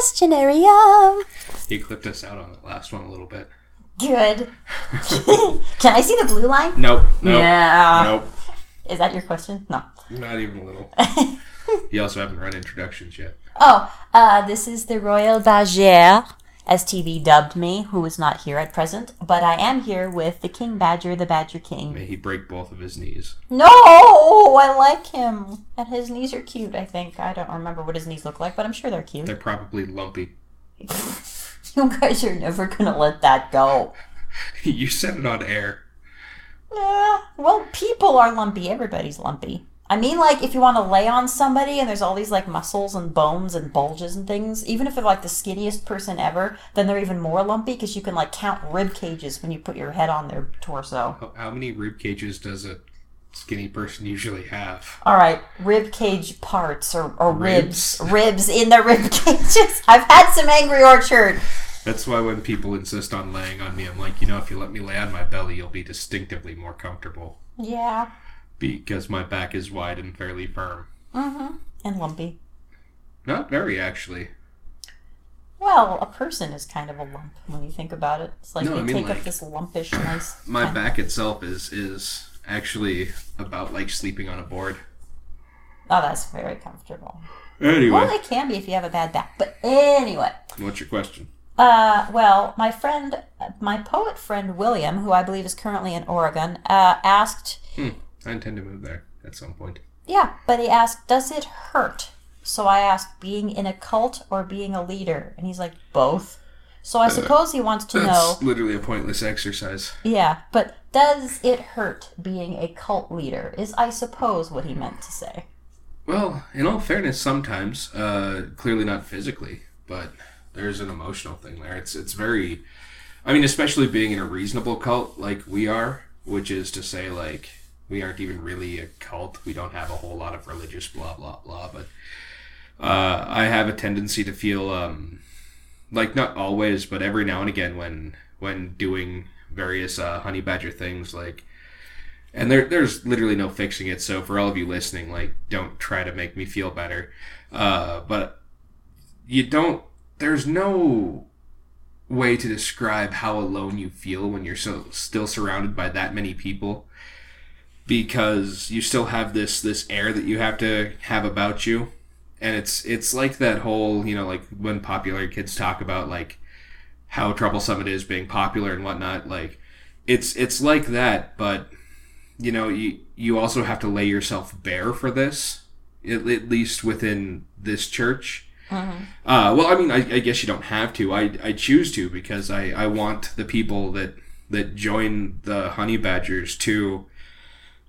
questionarium. He clipped us out on the last one a little bit. Good. Can I see the blue line? Nope. Nope. Yeah. Nope. Is that your question? No. Not even a little. you also haven't run introductions yet. Oh, uh, this is the Royal Badger, as TV dubbed me, who is not here at present, but I am here with the King Badger, the Badger King. May he break both of his knees. No, I like him. And his knees are cute, I think. I don't remember what his knees look like, but I'm sure they're cute. They're probably lumpy. You guys are never gonna let that go. you said it on air. Yeah, well, people are lumpy. Everybody's lumpy. I mean, like, if you want to lay on somebody and there's all these, like, muscles and bones and bulges and things, even if they're, like, the skinniest person ever, then they're even more lumpy because you can, like, count rib cages when you put your head on their torso. How, how many rib cages does a skinny person usually have? All right, rib cage parts or, or Ribs. ribs. Ribs in their rib cages. I've had some Angry Orchard. That's why when people insist on laying on me, I'm like, you know, if you let me lay on my belly, you'll be distinctively more comfortable. Yeah. Because my back is wide and fairly firm. Mm-hmm. And lumpy. Not very, actually. Well, a person is kind of a lump when you think about it. It's like No, they I mean, take like- up this lumpish, nice. My kind- back itself is is actually about like sleeping on a board. Oh, that's very comfortable. Anyway, Well, it can be if you have a bad back. But anyway, what's your question? uh, well, my friend, my poet friend William, who I believe is currently in Oregon, uh, asked, Hmm, I intend to move there at some point. yeah, but he asked, does it hurt? So I asked, being in a cult or being a leader? And he's like, both. So I suppose he wants to know, That's literally a pointless exercise. yeah, but does it hurt being a cult leader? Is I suppose what he meant to say. Well, in all fairness, sometimes, uh, clearly not physically, but there's an emotional thing there. It's it's very, I mean, especially being in a reasonable cult like we are, which is to say, like we aren't even really a cult. We don't have a whole lot of religious blah blah blah. But uh, I have a tendency to feel, um, like not always, but every now and again when when doing various uh, honey badger things, like and there, there's literally no fixing it. So for all of you listening, like, don't try to make me feel better. Uh, but you don't. There's no way to describe how alone you feel when you're so still surrounded by that many people, because you still have this this air that you have to have about you, and it's it's like that whole you know like when popular kids talk about like how troublesome it is being popular and whatnot. Like it's it's like that, but you know you you also have to lay yourself bare for this at, at least within this church. Uh, well i mean I, I guess you don't have to. I, I choose to because I, I want the people that that join the honey badgers to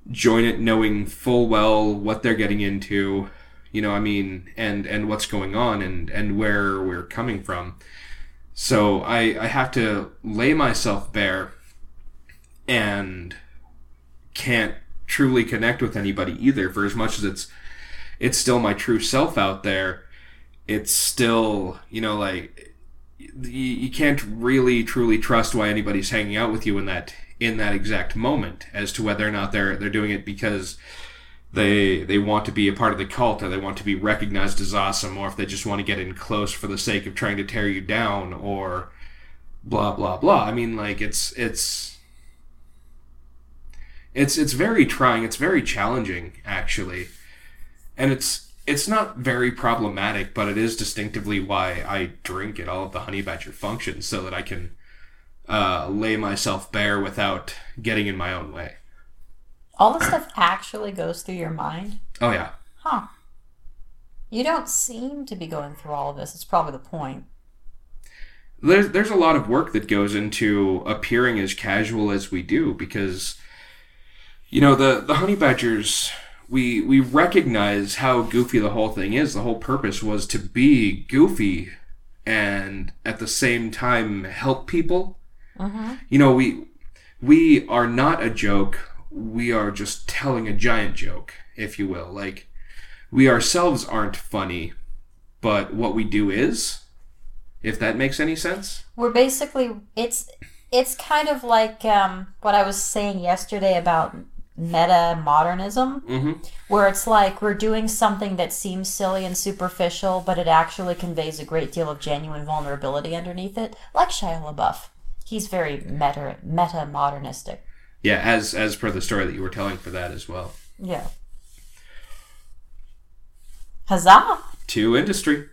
join it knowing full well what they're getting into you know i mean and and what's going on and and where we're coming from. So i i have to lay myself bare and can't truly connect with anybody either. For as much as it's it's still my true self out there it's still you know like you, you can't really truly trust why anybody's hanging out with you in that in that exact moment as to whether or not they're they're doing it because they they want to be a part of the cult or they want to be recognized as awesome or if they just want to get in close for the sake of trying to tear you down or blah blah blah. I mean like it's it's it's it's very trying. It's very challenging actually. And it's it's not very problematic but it is distinctively why i drink at all of the honey badger functions so that i can uh, lay myself bare without getting in my own way All this stuff actually goes through your mind? oh yeah Huh. You don't seem to be going through all of this. It's probably the point. there's there's a lot of work that goes into appearing as casual as we do because you know the the honey badgers we we recognize how goofy the whole thing is the whole purpose was to be goofy and at the same time help people you know we we are not a joke. We are just telling a giant joke if you will. Like we ourselves aren't funny but what we do is if that makes any sense. We're basically it's it's kind of like um, what I was saying yesterday about meta modernism, hmm where it's like we're doing something that seems silly and superficial, but it actually conveys a great deal of genuine vulnerability underneath it, like Shia LaBeouf. He's very meta meta modernistic. Yeah, as as per the story that you were telling for that as well. Yeah. Huzzah! To industry.